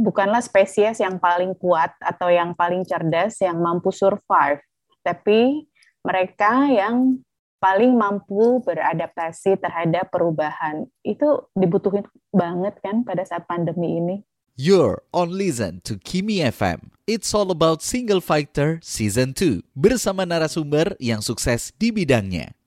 bukanlah spesies yang paling kuat atau yang paling cerdas yang mampu survive, tapi mereka yang paling mampu beradaptasi terhadap perubahan. Itu dibutuhin banget kan pada saat pandemi ini. You're on listen to Kimi FM. It's all about Single Fighter Season 2 bersama narasumber yang sukses di bidangnya.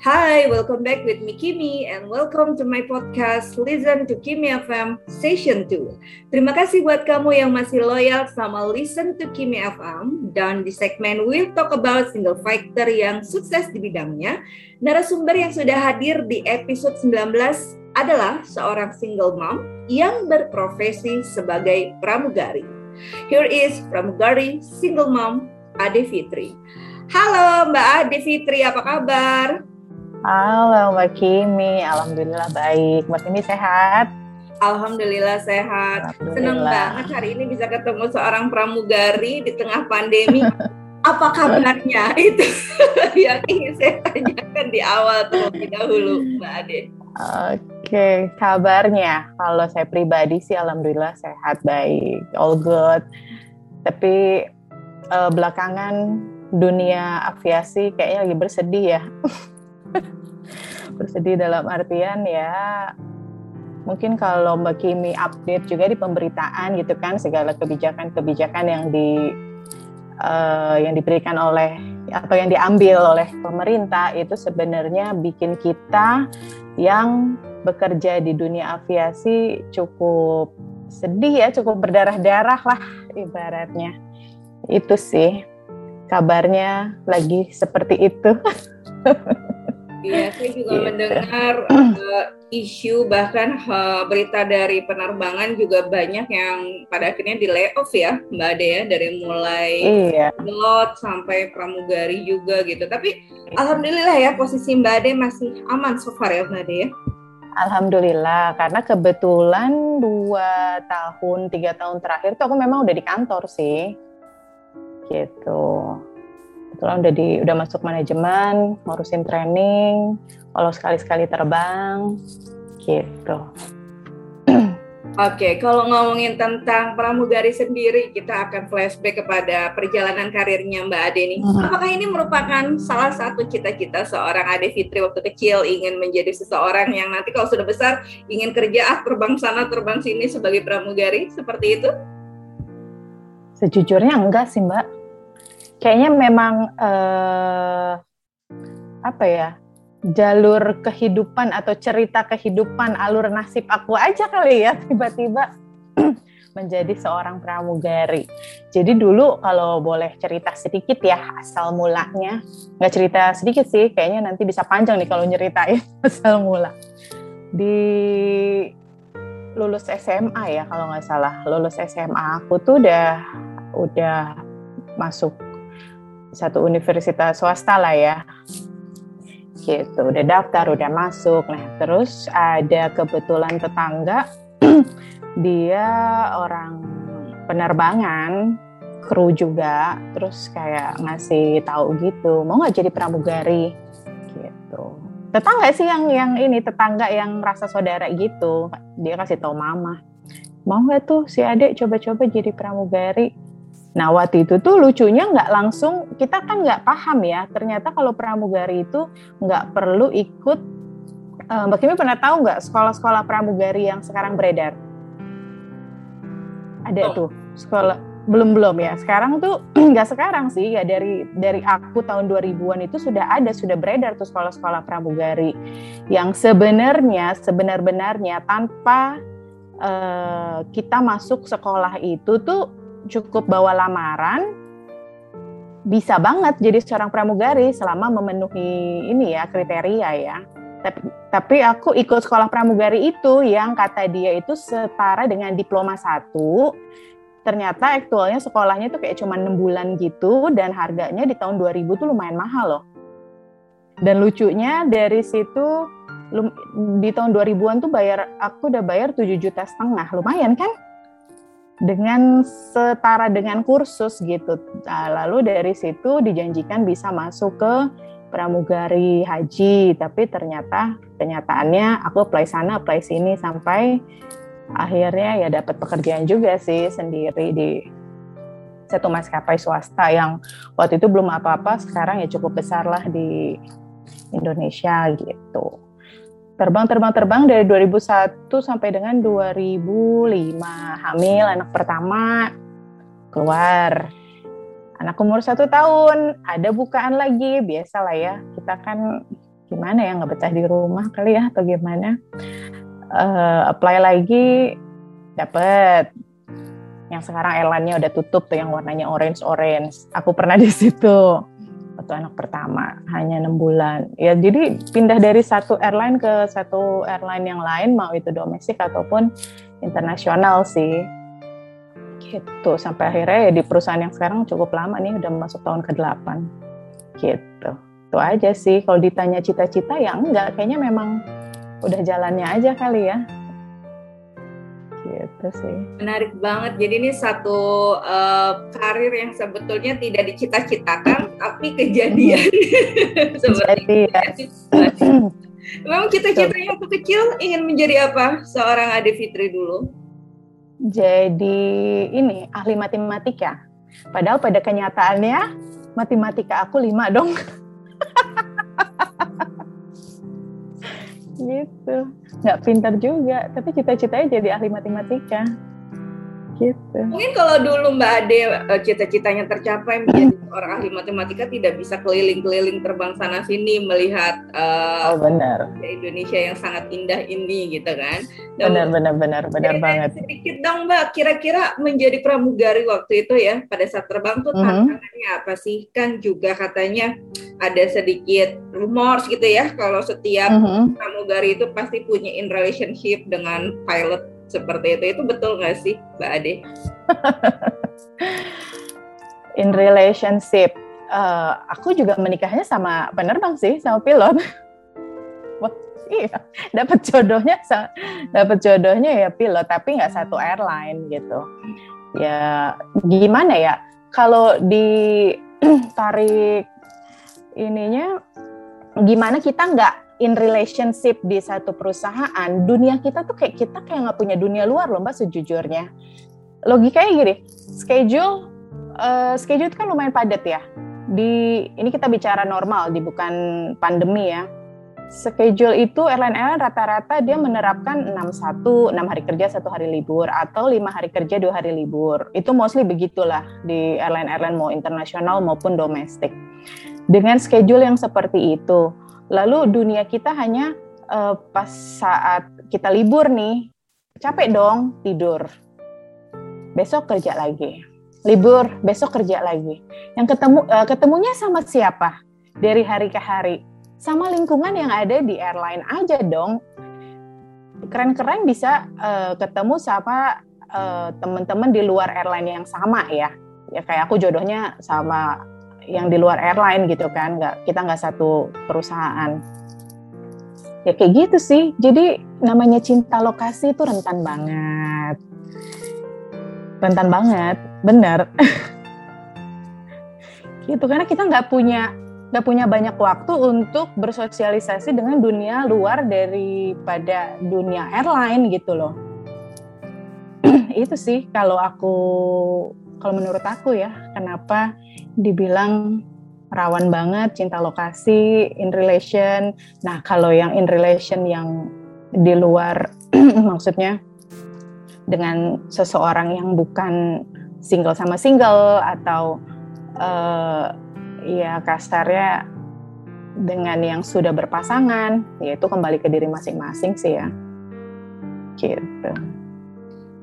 Hi, welcome back with me Kimi and welcome to my podcast Listen to Kimi FM Session 2. Terima kasih buat kamu yang masih loyal sama Listen to Kimi FM dan di segmen We'll Talk About Single Fighter yang sukses di bidangnya. Narasumber yang sudah hadir di episode 19 adalah seorang single mom yang berprofesi sebagai pramugari. Here is pramugari single mom Ade Fitri. Halo Mbak Ade Fitri, apa kabar? Halo Mbak Kimi, Alhamdulillah baik. Mbak Kimi sehat? Alhamdulillah sehat. Alhamdulillah. Senang banget hari ini bisa ketemu seorang pramugari di tengah pandemi. Apa kabarnya? Itu yang ingin saya tanyakan di awal terlebih dahulu, Mbak Ade. Oke, kabarnya kalau saya pribadi sih alhamdulillah sehat baik, all good. Tapi uh, belakangan dunia aviasi kayaknya lagi bersedih ya. Bersedih dalam artian ya mungkin kalau Mbak Kimi update juga di pemberitaan gitu kan segala kebijakan-kebijakan yang di uh, yang diberikan oleh atau yang diambil oleh pemerintah itu sebenarnya bikin kita yang bekerja di dunia aviasi cukup sedih ya, cukup berdarah-darah lah ibaratnya. Itu sih kabarnya lagi seperti itu. Iya, saya juga gitu. mendengar uh, isu bahkan uh, berita dari penerbangan juga banyak yang pada akhirnya di layoff ya, Mbak Ade ya, dari mulai iya. pilot sampai pramugari juga gitu. Tapi alhamdulillah ya posisi Mbak Ade masih aman so far ya, Mbak Ade ya. Alhamdulillah, karena kebetulan dua tahun, tiga tahun terakhir tuh aku memang udah di kantor sih, gitu kebetulan udah di udah masuk manajemen ngurusin training kalau sekali-sekali terbang gitu Oke, okay, kalau ngomongin tentang pramugari sendiri, kita akan flashback kepada perjalanan karirnya Mbak Ade nih. Hmm. Apakah ini merupakan salah satu cita-cita seorang Ade Fitri waktu kecil ingin menjadi seseorang yang nanti kalau sudah besar ingin kerja ah terbang sana terbang sini sebagai pramugari seperti itu? Sejujurnya enggak sih Mbak kayaknya memang uh, apa ya jalur kehidupan atau cerita kehidupan alur nasib aku aja kali ya tiba-tiba menjadi seorang pramugari. Jadi dulu kalau boleh cerita sedikit ya asal mulanya, nggak cerita sedikit sih, kayaknya nanti bisa panjang nih kalau nyeritain asal mula. Di lulus SMA ya kalau nggak salah, lulus SMA aku tuh udah udah masuk satu universitas swasta lah ya. Gitu udah daftar udah masuk. Nah terus ada kebetulan tetangga dia orang penerbangan kru juga terus kayak ngasih tahu gitu mau nggak jadi pramugari? Gitu. Tetangga sih yang yang ini tetangga yang rasa saudara gitu. Dia kasih tahu mama mau nggak tuh si adek coba-coba jadi pramugari Nah waktu itu tuh lucunya nggak langsung kita kan nggak paham ya ternyata kalau pramugari itu nggak perlu ikut uh, Mbak Kimi pernah tahu nggak sekolah-sekolah pramugari yang sekarang beredar? Ada oh. tuh sekolah belum belum ya sekarang tuh nggak sekarang sih ya dari dari aku tahun 2000-an itu sudah ada sudah beredar tuh sekolah-sekolah pramugari yang sebenarnya sebenar-benarnya tanpa uh, kita masuk sekolah itu tuh cukup bawa lamaran bisa banget jadi seorang pramugari selama memenuhi ini ya kriteria ya. Tapi, tapi aku ikut sekolah pramugari itu yang kata dia itu setara dengan diploma satu. Ternyata aktualnya sekolahnya itu kayak cuma enam bulan gitu dan harganya di tahun 2000 tuh lumayan mahal loh. Dan lucunya dari situ di tahun 2000-an tuh bayar aku udah bayar 7 juta setengah, lumayan kan? Dengan setara dengan kursus gitu. Nah, lalu dari situ dijanjikan bisa masuk ke pramugari haji, tapi ternyata kenyataannya aku apply sana, apply sini sampai akhirnya ya dapat pekerjaan juga sih sendiri di satu maskapai swasta yang waktu itu belum apa-apa, sekarang ya cukup besar lah di Indonesia gitu. Terbang terbang terbang dari 2001 sampai dengan 2005 hamil anak pertama keluar. Anak umur satu tahun ada bukaan lagi. Biasa lah ya kita kan gimana ya nggak betah di rumah kali ya atau gimana? Uh, apply lagi dapet. Yang sekarang airline-nya udah tutup tuh yang warnanya orange orange. Aku pernah di situ waktu anak pertama hanya enam bulan. Ya jadi pindah dari satu airline ke satu airline yang lain mau itu domestik ataupun internasional sih. Gitu sampai akhirnya ya di perusahaan yang sekarang cukup lama nih udah masuk tahun ke-8. Gitu. Itu aja sih kalau ditanya cita-cita ya enggak kayaknya memang udah jalannya aja kali ya gitu sih. Menarik banget. Jadi ini satu uh, karir yang sebetulnya tidak dicita-citakan, tapi kejadian. Seperti. Memang cita-citanya waktu kecil ingin menjadi apa? Seorang Ade Fitri dulu. Jadi ini ahli matematika. Padahal pada kenyataannya matematika aku lima dong. gitu. Nggak pintar juga tapi cita-citanya jadi ahli matematika gitu mungkin kalau dulu Mbak Ade eh, cita-citanya tercapai menjadi orang ahli matematika tidak bisa keliling-keliling terbang sana sini melihat uh, oh benar Indonesia yang sangat indah ini gitu kan benar benar benar benar banget sedikit dong Mbak kira-kira menjadi pramugari waktu itu ya pada saat terbang tuh mm -hmm. tantangannya apa sih kan juga katanya ada sedikit rumors gitu ya kalau setiap mm-hmm. -huh. pramugari itu pasti punya in relationship dengan pilot seperti itu. Itu betul nggak sih, Mbak Ade? in relationship, uh, aku juga menikahnya sama penerbang sih, sama pilot. Wah, iya, dapat jodohnya, dapat jodohnya ya pilot, tapi nggak satu airline gitu. Ya, gimana ya? Kalau ditarik ininya gimana kita nggak in relationship di satu perusahaan, dunia kita tuh kayak kita kayak nggak punya dunia luar loh mbak sejujurnya. Logikanya gini, schedule uh, schedule itu kan lumayan padat ya. Di ini kita bicara normal, di bukan pandemi ya. Schedule itu airline-airline rata-rata dia menerapkan 61, 6 hari kerja, satu hari libur, atau lima hari kerja, dua hari libur. Itu mostly begitulah di airline-airline mau internasional maupun domestik dengan schedule yang seperti itu. Lalu dunia kita hanya uh, pas saat kita libur nih, capek dong tidur. Besok kerja lagi. Libur, besok kerja lagi. Yang ketemu uh, ketemunya sama siapa? Dari hari ke hari. Sama lingkungan yang ada di airline aja dong. Keren-keren bisa uh, ketemu sama uh, teman-teman di luar airline yang sama ya. Ya kayak aku jodohnya sama yang di luar airline gitu kan nggak kita nggak satu perusahaan. Ya kayak gitu sih. Jadi namanya cinta lokasi itu rentan banget. Rentan banget. Bener gitu karena kita nggak punya nggak punya banyak waktu untuk bersosialisasi dengan dunia luar daripada dunia airline gitu loh. Itu sih kalau aku kalau menurut aku ya kenapa dibilang rawan banget cinta lokasi in relation nah kalau yang in relation yang di luar maksudnya dengan seseorang yang bukan single sama single atau uh, ya kasarnya dengan yang sudah berpasangan yaitu kembali ke diri masing-masing sih ya gitu.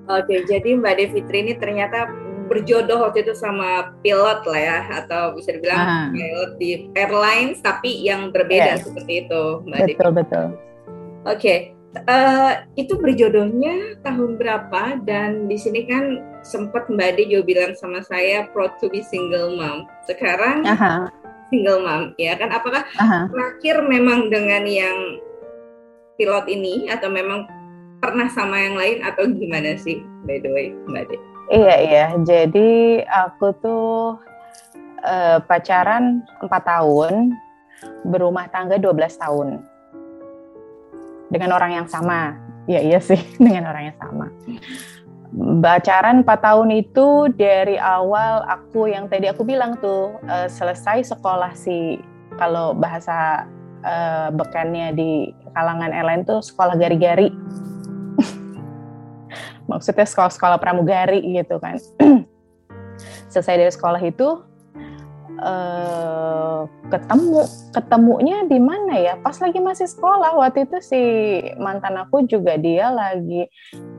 Oke, jadi Mbak Devitri ini ternyata berjodoh waktu itu sama pilot lah ya atau bisa dibilang ah. pilot di airlines tapi yang berbeda yes. seperti itu Mbak Betul Devi. betul. Oke. Okay. Uh, eh, itu berjodohnya tahun berapa dan di sini kan sempat Mbak Ade juga bilang sama saya proud to be single mom. Sekarang Aha. single mom ya kan apakah Aha. terakhir memang dengan yang pilot ini atau memang pernah sama yang lain atau gimana sih by the way Mbak Ade? Iya iya, jadi aku tuh uh, pacaran 4 tahun, berumah tangga 12 tahun dengan orang yang sama. ya iya sih dengan orang yang sama. Bacaran 4 tahun itu dari awal aku yang tadi aku bilang tuh uh, selesai sekolah si kalau bahasa uh, bekannya di kalangan airline tuh sekolah gari-gari. Maksudnya sekolah-sekolah pramugari gitu kan. selesai dari sekolah itu uh, ketemu ketemunya di mana ya? Pas lagi masih sekolah waktu itu si mantan aku juga dia lagi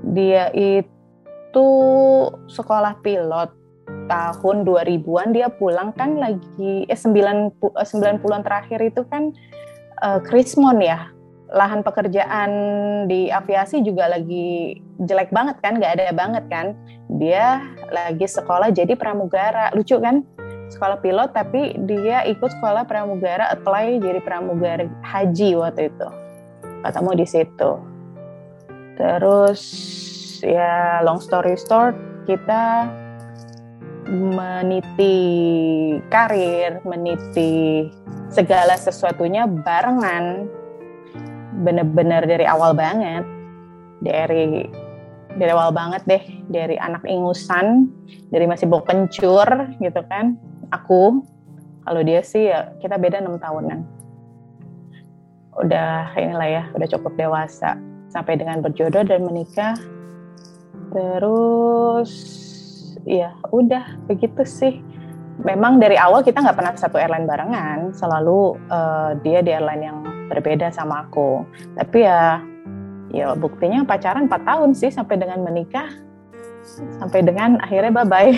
dia itu sekolah pilot. Tahun 2000-an dia pulang kan lagi eh 90 90-an terakhir itu kan uh, Krismon ya lahan pekerjaan di aviasi juga lagi jelek banget kan, nggak ada banget kan. Dia lagi sekolah jadi pramugara, lucu kan? Sekolah pilot tapi dia ikut sekolah pramugara, apply jadi pramugara haji waktu itu. Ketemu di situ. Terus ya long story short kita meniti karir, meniti segala sesuatunya barengan bener-bener dari awal banget. Dari dari awal banget deh. Dari anak ingusan dari masih bau kencur gitu kan. Aku kalau dia sih ya kita beda enam tahunan. Udah inilah ya udah cukup dewasa. Sampai dengan berjodoh dan menikah. Terus ya udah begitu sih. Memang dari awal kita nggak pernah satu airline barengan. Selalu uh, dia di airline yang berbeda sama aku. Tapi ya ya buktinya pacaran 4 tahun sih sampai dengan menikah sampai dengan akhirnya bye bye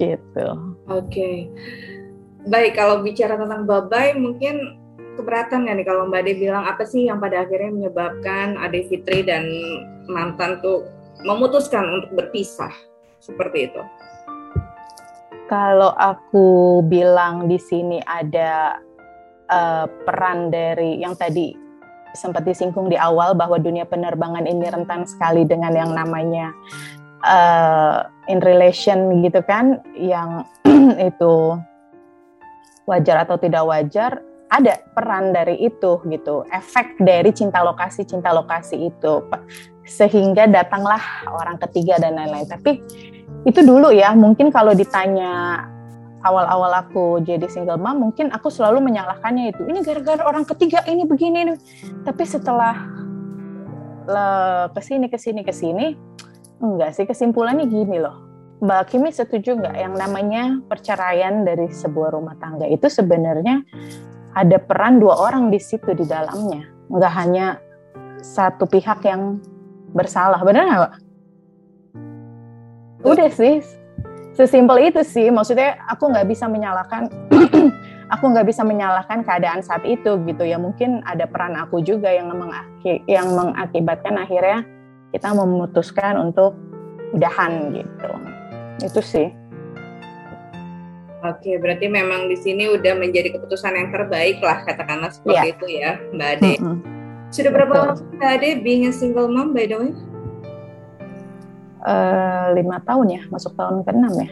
gitu oke okay. baik kalau bicara tentang bye bye mungkin keberatan nggak nih kalau Mbak Ade bilang apa sih yang pada akhirnya menyebabkan Ade Fitri dan mantan tuh memutuskan untuk berpisah seperti itu kalau aku bilang di sini ada uh, peran dari yang tadi sempat disinggung di awal bahwa dunia penerbangan ini rentan sekali dengan yang namanya uh, in relation gitu kan yang itu wajar atau tidak wajar ada peran dari itu gitu. Efek dari cinta lokasi cinta lokasi itu. Sehingga datanglah orang ketiga dan lain-lain. Tapi itu dulu ya mungkin kalau ditanya awal-awal aku jadi single mom mungkin aku selalu menyalahkannya itu. Ini gara-gara orang ketiga ini begini tapi setelah ke sini ke sini ke sini enggak sih kesimpulannya gini loh. Mbak Kimi setuju nggak yang namanya perceraian dari sebuah rumah tangga itu sebenarnya ada peran dua orang di situ di dalamnya? Nggak hanya satu pihak yang bersalah. Benar nggak Pak? Udah sih sesimpel itu sih maksudnya aku nggak bisa menyalahkan aku nggak bisa menyalahkan keadaan saat itu gitu ya mungkin ada peran aku juga yang mengaki yang mengakibatkan akhirnya kita memutuskan untuk udahan gitu itu sih Oke, berarti memang di sini udah menjadi keputusan yang terbaik lah katakanlah seperti yeah. itu ya, Mbak Ade. Mm -hmm. Sudah berapa lama Mbak Ade being a single mom by the way? Eh, lima tahun ya, masuk tahun ke-6 ya.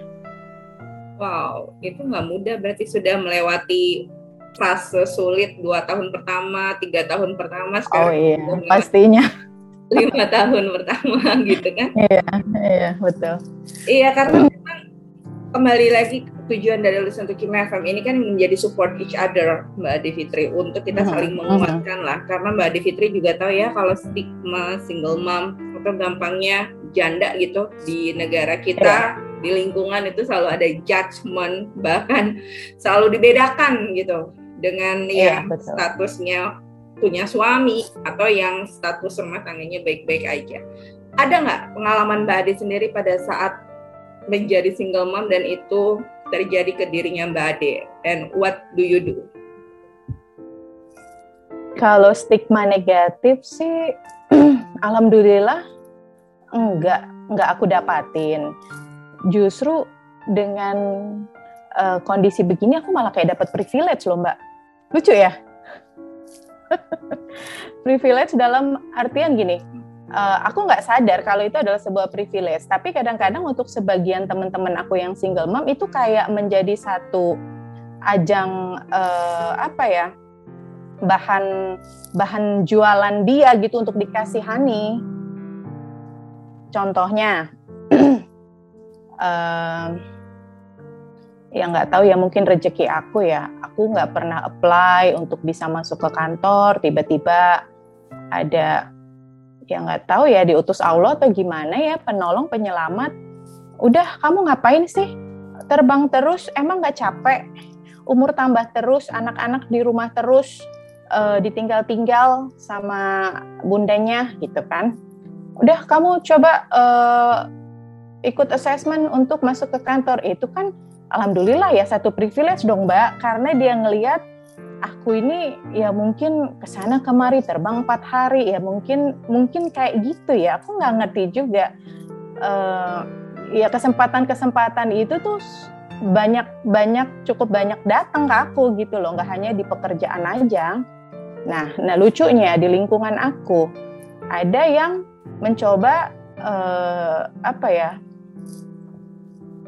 Wow, itu nggak mudah berarti sudah melewati fase sulit dua tahun pertama, tiga tahun pertama. Sekarang oh iya, pastinya. Lima tahun pertama gitu kan? Iya, iya betul. Iya karena memang kembali lagi tujuan dari Listen to Kim FM ini kan menjadi support each other Mbak Adi Fitri untuk kita saling menguatkan lah karena Mbak Adi Fitri juga tahu ya kalau stigma single mom atau gampangnya janda gitu di negara kita yeah. di lingkungan itu selalu ada judgement bahkan selalu dibedakan gitu dengan yeah, yang betul. statusnya punya suami atau yang status rumah tangganya baik-baik aja. Ada nggak pengalaman Mbak Adi sendiri pada saat menjadi single mom dan itu terjadi ke dirinya Mbak Ade? And what do you do? Kalau stigma negatif sih, alhamdulillah enggak enggak aku dapatin. Justru dengan uh, kondisi begini aku malah kayak dapat privilege loh Mbak. Lucu ya? privilege dalam artian gini, uh, aku nggak sadar kalau itu adalah sebuah privilege. Tapi kadang-kadang untuk sebagian teman-teman aku yang single mom itu kayak menjadi satu ajang uh, apa ya bahan bahan jualan dia gitu untuk dikasihani. Contohnya, um, ya nggak tahu ya mungkin rezeki aku ya. Aku nggak pernah apply untuk bisa masuk ke kantor. Tiba-tiba ada ya nggak tahu ya diutus Allah atau gimana ya penolong penyelamat. Udah kamu ngapain sih? Terbang terus emang nggak capek? Umur tambah terus, anak-anak di rumah terus, uh, ditinggal-tinggal sama bundanya gitu kan. Udah kamu coba uh, ikut assessment untuk masuk ke kantor. Itu kan alhamdulillah ya satu privilege dong Mbak. Karena dia ngelihat aku ini ya mungkin ke sana kemari terbang empat hari. Ya mungkin mungkin kayak gitu ya. Aku nggak ngerti juga uh, ya kesempatan-kesempatan itu tuh banyak banyak cukup banyak datang ke aku gitu loh. Nggak hanya di pekerjaan aja. Nah nah lucunya di lingkungan aku ada yang mencoba uh, apa ya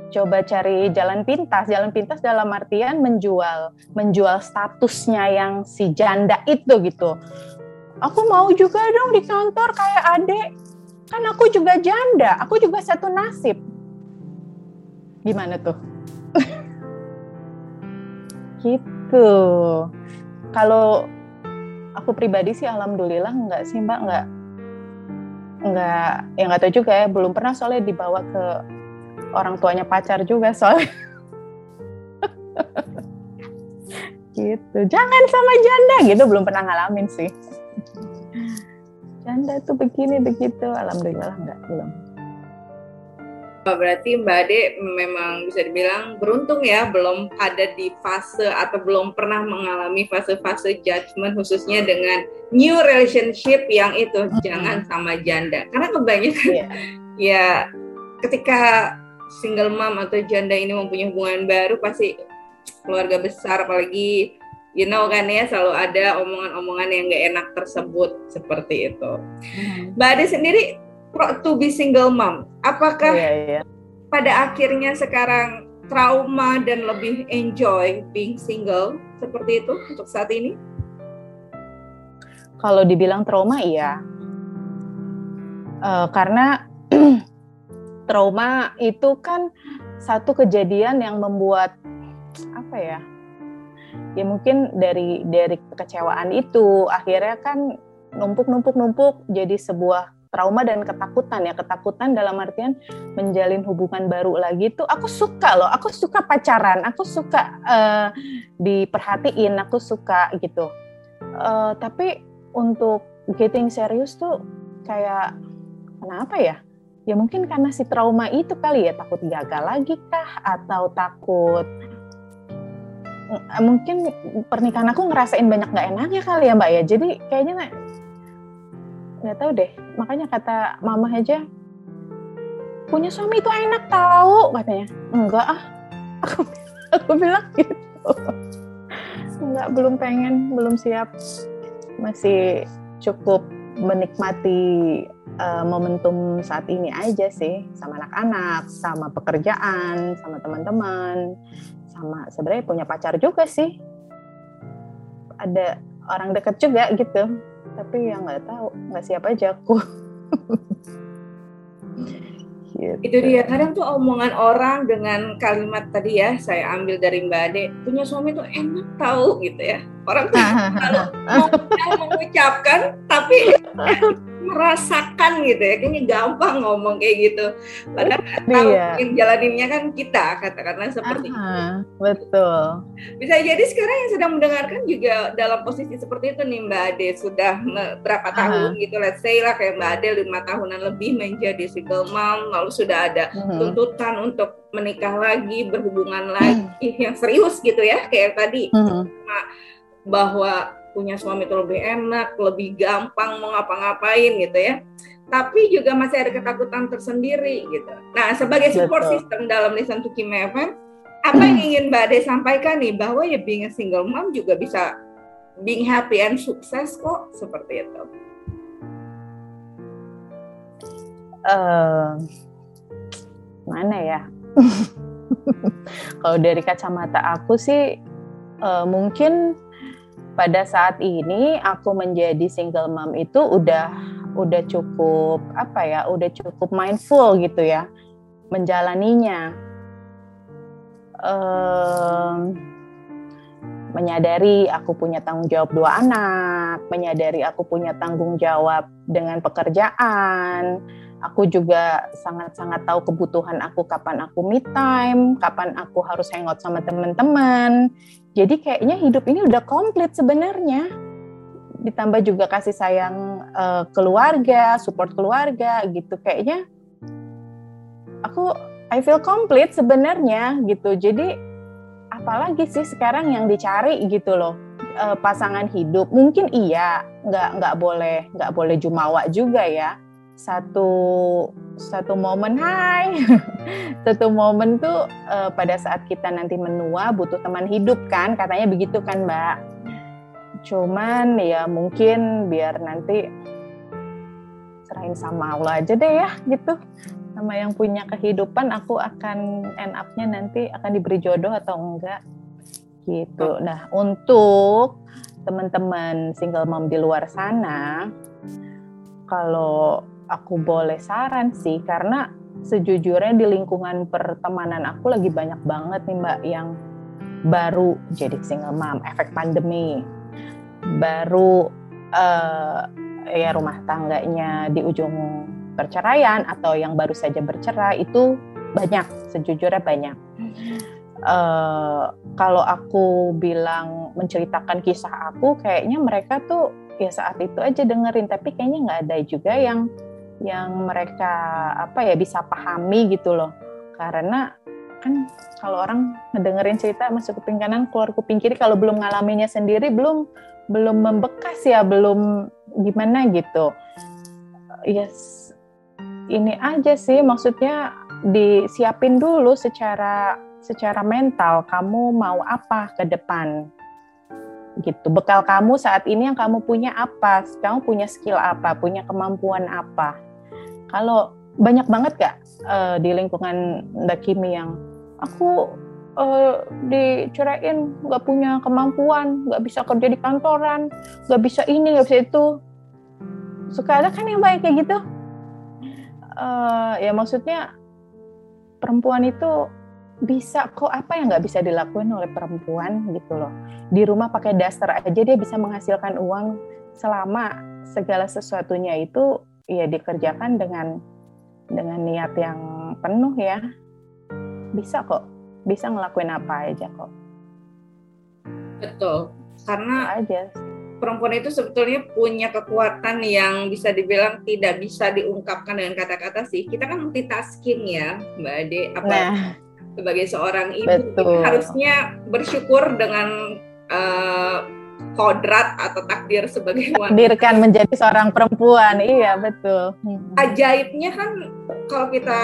coba cari jalan pintas. Jalan pintas dalam artian menjual menjual statusnya yang si janda itu gitu. Aku mau juga dong di kantor kayak adek. Kan aku juga janda, aku juga satu nasib. Gimana tuh? gitu. Kalau aku pribadi sih alhamdulillah enggak sih mbak enggak enggak ya enggak tahu juga ya belum pernah soalnya dibawa ke orang tuanya pacar juga soalnya. gitu. Jangan sama janda gitu belum pernah ngalamin sih. Janda tuh begini begitu. Alhamdulillah enggak belum. Berarti Mbak Ade memang bisa dibilang beruntung ya belum ada di fase atau belum pernah mengalami fase-fase judgment khususnya dengan new relationship yang itu mm -hmm. jangan sama janda. Karena kebanyakan yeah. ya ketika single mom atau janda ini mempunyai hubungan baru pasti keluarga besar apalagi you know kan ya selalu ada omongan-omongan yang gak enak tersebut seperti itu. Mbak Ade sendiri to be single mom, apakah yeah, yeah. pada akhirnya sekarang trauma dan lebih enjoy being single seperti itu untuk saat ini? Kalau dibilang trauma iya, uh, karena trauma itu kan satu kejadian yang membuat apa ya? Ya mungkin dari dari kekecewaan itu akhirnya kan numpuk-numpuk-numpuk jadi sebuah trauma dan ketakutan ya. Ketakutan dalam artian menjalin hubungan baru lagi itu aku suka loh. Aku suka pacaran. Aku suka uh, diperhatiin. Aku suka gitu. Uh, tapi untuk getting serius tuh kayak kenapa ya? Ya mungkin karena si trauma itu kali ya. Takut gagal lagi kah? Atau takut mungkin pernikahan aku ngerasain banyak nggak enaknya kali ya mbak ya. Jadi kayaknya nggak tahu deh. Makanya kata mama aja punya suami itu enak tahu katanya. Enggak ah. Aku aku bilang gitu. Enggak belum pengen belum siap. Masih cukup menikmati uh, momentum saat ini aja sih. Sama anak-anak, sama pekerjaan, sama teman-teman, sama sebenarnya punya pacar juga sih. Ada orang dekat juga gitu, tapi yang nggak tahu, nggak siap aja aku. Gitu. Itu dia kadang tuh omongan orang dengan kalimat tadi ya saya ambil dari Mbak Ade punya suami tuh enak tahu gitu ya orang tuh kalau mau mengucapkan tapi merasakan gitu ya. Kayaknya gampang ngomong kayak gitu. Padahal nggak tahu iya. yang jalaninnya kan kita katakanlah seperti Aha, itu betul. Bisa jadi sekarang yang sedang mendengarkan juga dalam posisi seperti itu nih Mbak Ade. Sudah berapa tahun Aha. gitu let's say lah kayak Mbak Ade lima tahunan lebih menjadi single mom lalu sudah ada uh tuntutan untuk menikah lagi berhubungan lagi yang serius gitu ya kayak tadi. Uh bahwa punya suami itu lebih enak, lebih gampang mau ngapa-ngapain gitu ya. Tapi juga masih ada ketakutan tersendiri gitu. Nah, sebagai support Betul. system dalam Listen to Kim FM, apa yang ingin Mbak Ade sampaikan nih bahwa ya being a single mom juga bisa being happy and sukses kok seperti itu. Uh, mana ya? Kalau dari kacamata aku sih uh, mungkin pada saat ini aku menjadi single mom itu udah udah cukup apa ya udah cukup mindful gitu ya menjalaninya um, menyadari aku punya tanggung jawab dua anak menyadari aku punya tanggung jawab dengan pekerjaan aku juga sangat-sangat tahu kebutuhan aku kapan aku me time, kapan aku harus hangout sama teman-teman. Jadi kayaknya hidup ini udah komplit sebenarnya. Ditambah juga kasih sayang uh, keluarga, support keluarga gitu. Kayaknya aku I feel complete sebenarnya gitu. Jadi apalagi sih sekarang yang dicari gitu loh uh, pasangan hidup. Mungkin iya, nggak nggak boleh nggak boleh jumawa juga ya satu satu momen hai. Satu momen tuh uh, pada saat kita nanti menua butuh teman hidup kan? Katanya begitu kan mbak? Cuman ya mungkin biar nanti serahin sama Allah aja deh ya gitu. Sama yang punya kehidupan aku akan end up-nya nanti akan diberi jodoh atau enggak? Gitu. Nah untuk teman-teman single mom di luar sana kalau aku boleh saran sih karena sejujurnya di lingkungan pertemanan aku lagi banyak banget nih mbak yang baru jadi single mom efek pandemi. Baru uh, ya rumah tangganya di ujung perceraian atau yang baru saja bercerai itu banyak sejujurnya banyak. Uh, kalau aku bilang menceritakan kisah aku kayaknya mereka tuh ya saat itu aja dengerin tapi kayaknya nggak ada juga yang yang mereka apa ya bisa pahami gitu loh. Karena kan kalau orang ngedengerin cerita masuk kuping kanan keluar kuping kiri kalau belum ngalaminnya sendiri belum belum membekas ya belum gimana gitu. Yes ini aja sih maksudnya disiapin dulu secara secara mental kamu mau apa ke depan. Gitu bekal kamu saat ini yang kamu punya apa kamu punya skill apa punya kemampuan apa kalau banyak banget gak uh, di lingkungan Mbak Kimi yang aku uh, dicerain nggak punya kemampuan, nggak bisa kerja di kantoran, nggak bisa ini, nggak bisa itu. Suka ada kan yang baik kayak gitu. Uh, ya maksudnya perempuan itu bisa kok apa yang nggak bisa dilakuin oleh perempuan gitu loh. Di rumah pakai daster aja dia bisa menghasilkan uang selama segala sesuatunya itu ya dikerjakan dengan dengan niat yang penuh ya. Bisa kok bisa ngelakuin apa aja kok. Betul karena aja perempuan itu sebetulnya punya kekuatan yang bisa dibilang tidak bisa diungkapkan dengan kata-kata sih. Kita kan multitasking ya mbak Ade. Apa nah, sebagai seorang ibu harusnya bersyukur dengan uh, kodrat atau takdir sebagai wanita. Takdirkan menjadi seorang perempuan, iya betul. Hmm. Ajaibnya kan kalau kita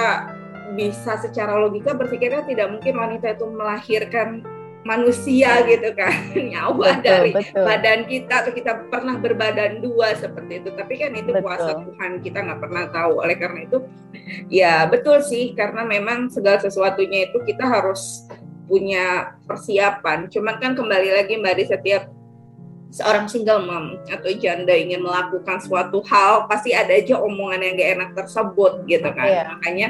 bisa secara logika berpikirnya tidak mungkin wanita itu melahirkan manusia gitu kan nyawa betul, dari betul. badan kita atau kita pernah berbadan dua seperti itu tapi kan itu betul. kuasa Tuhan kita nggak pernah tahu oleh karena itu ya betul sih karena memang segala sesuatunya itu kita harus punya persiapan cuman kan kembali lagi mbak di setiap seorang single mom atau janda ingin melakukan suatu hal pasti ada aja omongan yang gak enak tersebut gitu kan yeah. makanya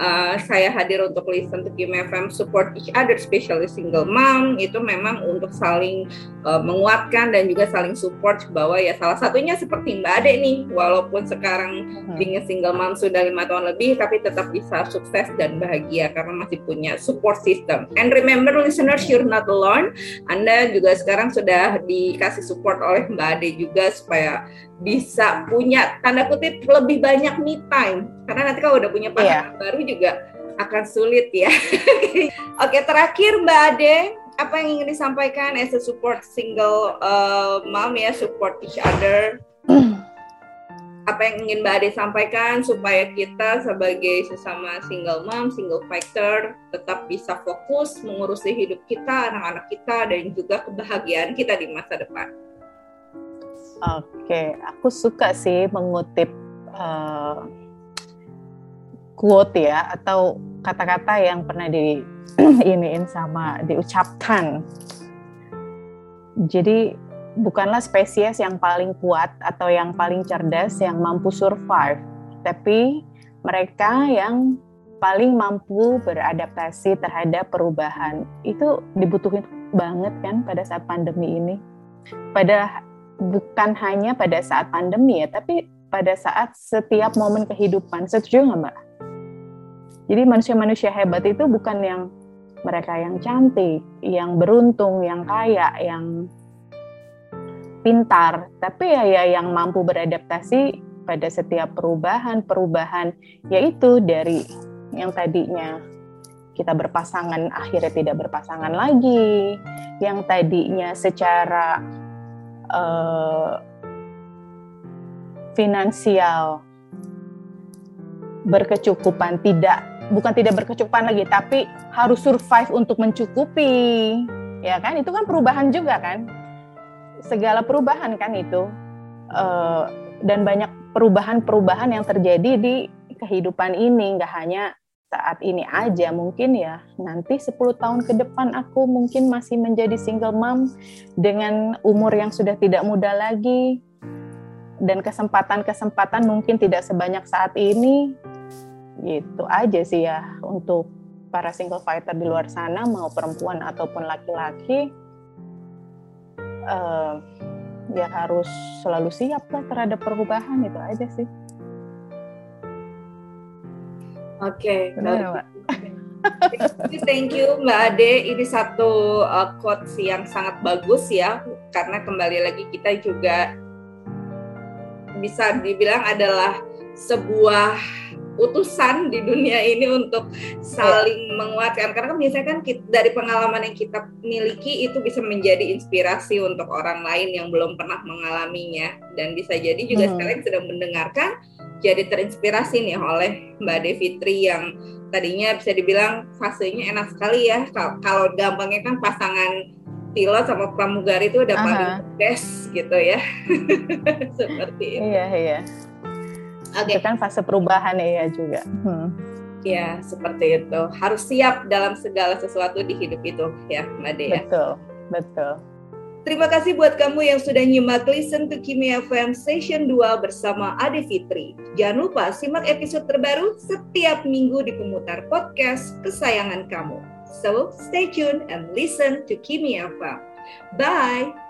uh, saya hadir untuk listen to Kim FM support each other especially single mom. Itu memang untuk saling uh, menguatkan dan juga saling support bahwa ya salah satunya seperti Mbak Ade nih walaupun sekarang hmm. being single mom sudah lima tahun lebih tapi tetap bisa sukses dan bahagia karena masih punya support system. And remember listeners you're not alone. Anda juga sekarang sudah dikasih support oleh Mbak Ade juga supaya bisa punya tanda kutip lebih banyak me time karena nanti kalau udah punya pasangan yeah. baru juga akan sulit ya. Oke terakhir Mbak Ade apa yang ingin disampaikan as a support single uh, mom ya support each other apa yang ingin Mbak Ade sampaikan supaya kita sebagai sesama single mom, single fighter tetap bisa fokus mengurusi hidup kita, anak-anak kita, dan juga kebahagiaan kita di masa depan. Oke, aku suka sih mengutip uh, quote ya atau kata-kata yang pernah di iniin sama diucapkan. Jadi bukanlah spesies yang paling kuat atau yang paling cerdas yang mampu survive, tapi mereka yang paling mampu beradaptasi terhadap perubahan. Itu dibutuhin banget kan pada saat pandemi ini. Pada bukan hanya pada saat pandemi ya, tapi pada saat setiap momen kehidupan. Setuju nggak Mbak? Jadi manusia-manusia hebat itu bukan yang mereka yang cantik, yang beruntung, yang kaya, yang pintar, tapi ya, ya yang mampu beradaptasi pada setiap perubahan-perubahan, yaitu dari yang tadinya kita berpasangan akhirnya tidak berpasangan lagi, yang tadinya secara uh, finansial berkecukupan tidak bukan tidak berkecukupan lagi tapi harus survive untuk mencukupi ya kan? Itu kan perubahan juga kan? Segala perubahan kan itu uh, dan banyak perubahan-perubahan yang terjadi di kehidupan ini nggak hanya saat ini aja mungkin ya. Nanti 10 tahun ke depan aku mungkin masih menjadi single mom dengan umur yang sudah tidak muda lagi. Dan kesempatan-kesempatan mungkin tidak sebanyak saat ini. Gitu aja sih ya untuk para single fighter di luar sana mau perempuan ataupun laki-laki. Uh, ya harus selalu siap lah terhadap perubahan itu aja sih. Oke, okay, Thank you Mbak Ade. Ini satu uh, quotes yang sangat bagus ya, karena kembali lagi kita juga bisa dibilang adalah sebuah utusan di dunia ini untuk saling menguatkan karena kan biasanya kan kita, dari pengalaman yang kita miliki itu bisa menjadi inspirasi untuk orang lain yang belum pernah mengalaminya dan bisa jadi juga hmm. sekalian sedang mendengarkan jadi terinspirasi nih oleh Mbak Devitri yang tadinya bisa dibilang fasenya enak sekali ya kalau gampangnya kan pasangan pilot sama pramugari itu udah paling best gitu ya seperti itu. Iya iya. Okay. Itu kan fase perubahan ya juga. Hmm. Ya, seperti itu. Harus siap dalam segala sesuatu di hidup itu ya, Mbak Dea. Betul, betul. Terima kasih buat kamu yang sudah nyimak Listen to Kimi FM Session 2 bersama Ade Fitri. Jangan lupa simak episode terbaru setiap minggu di pemutar podcast kesayangan kamu. So, stay tuned and listen to Kimi FM. Bye!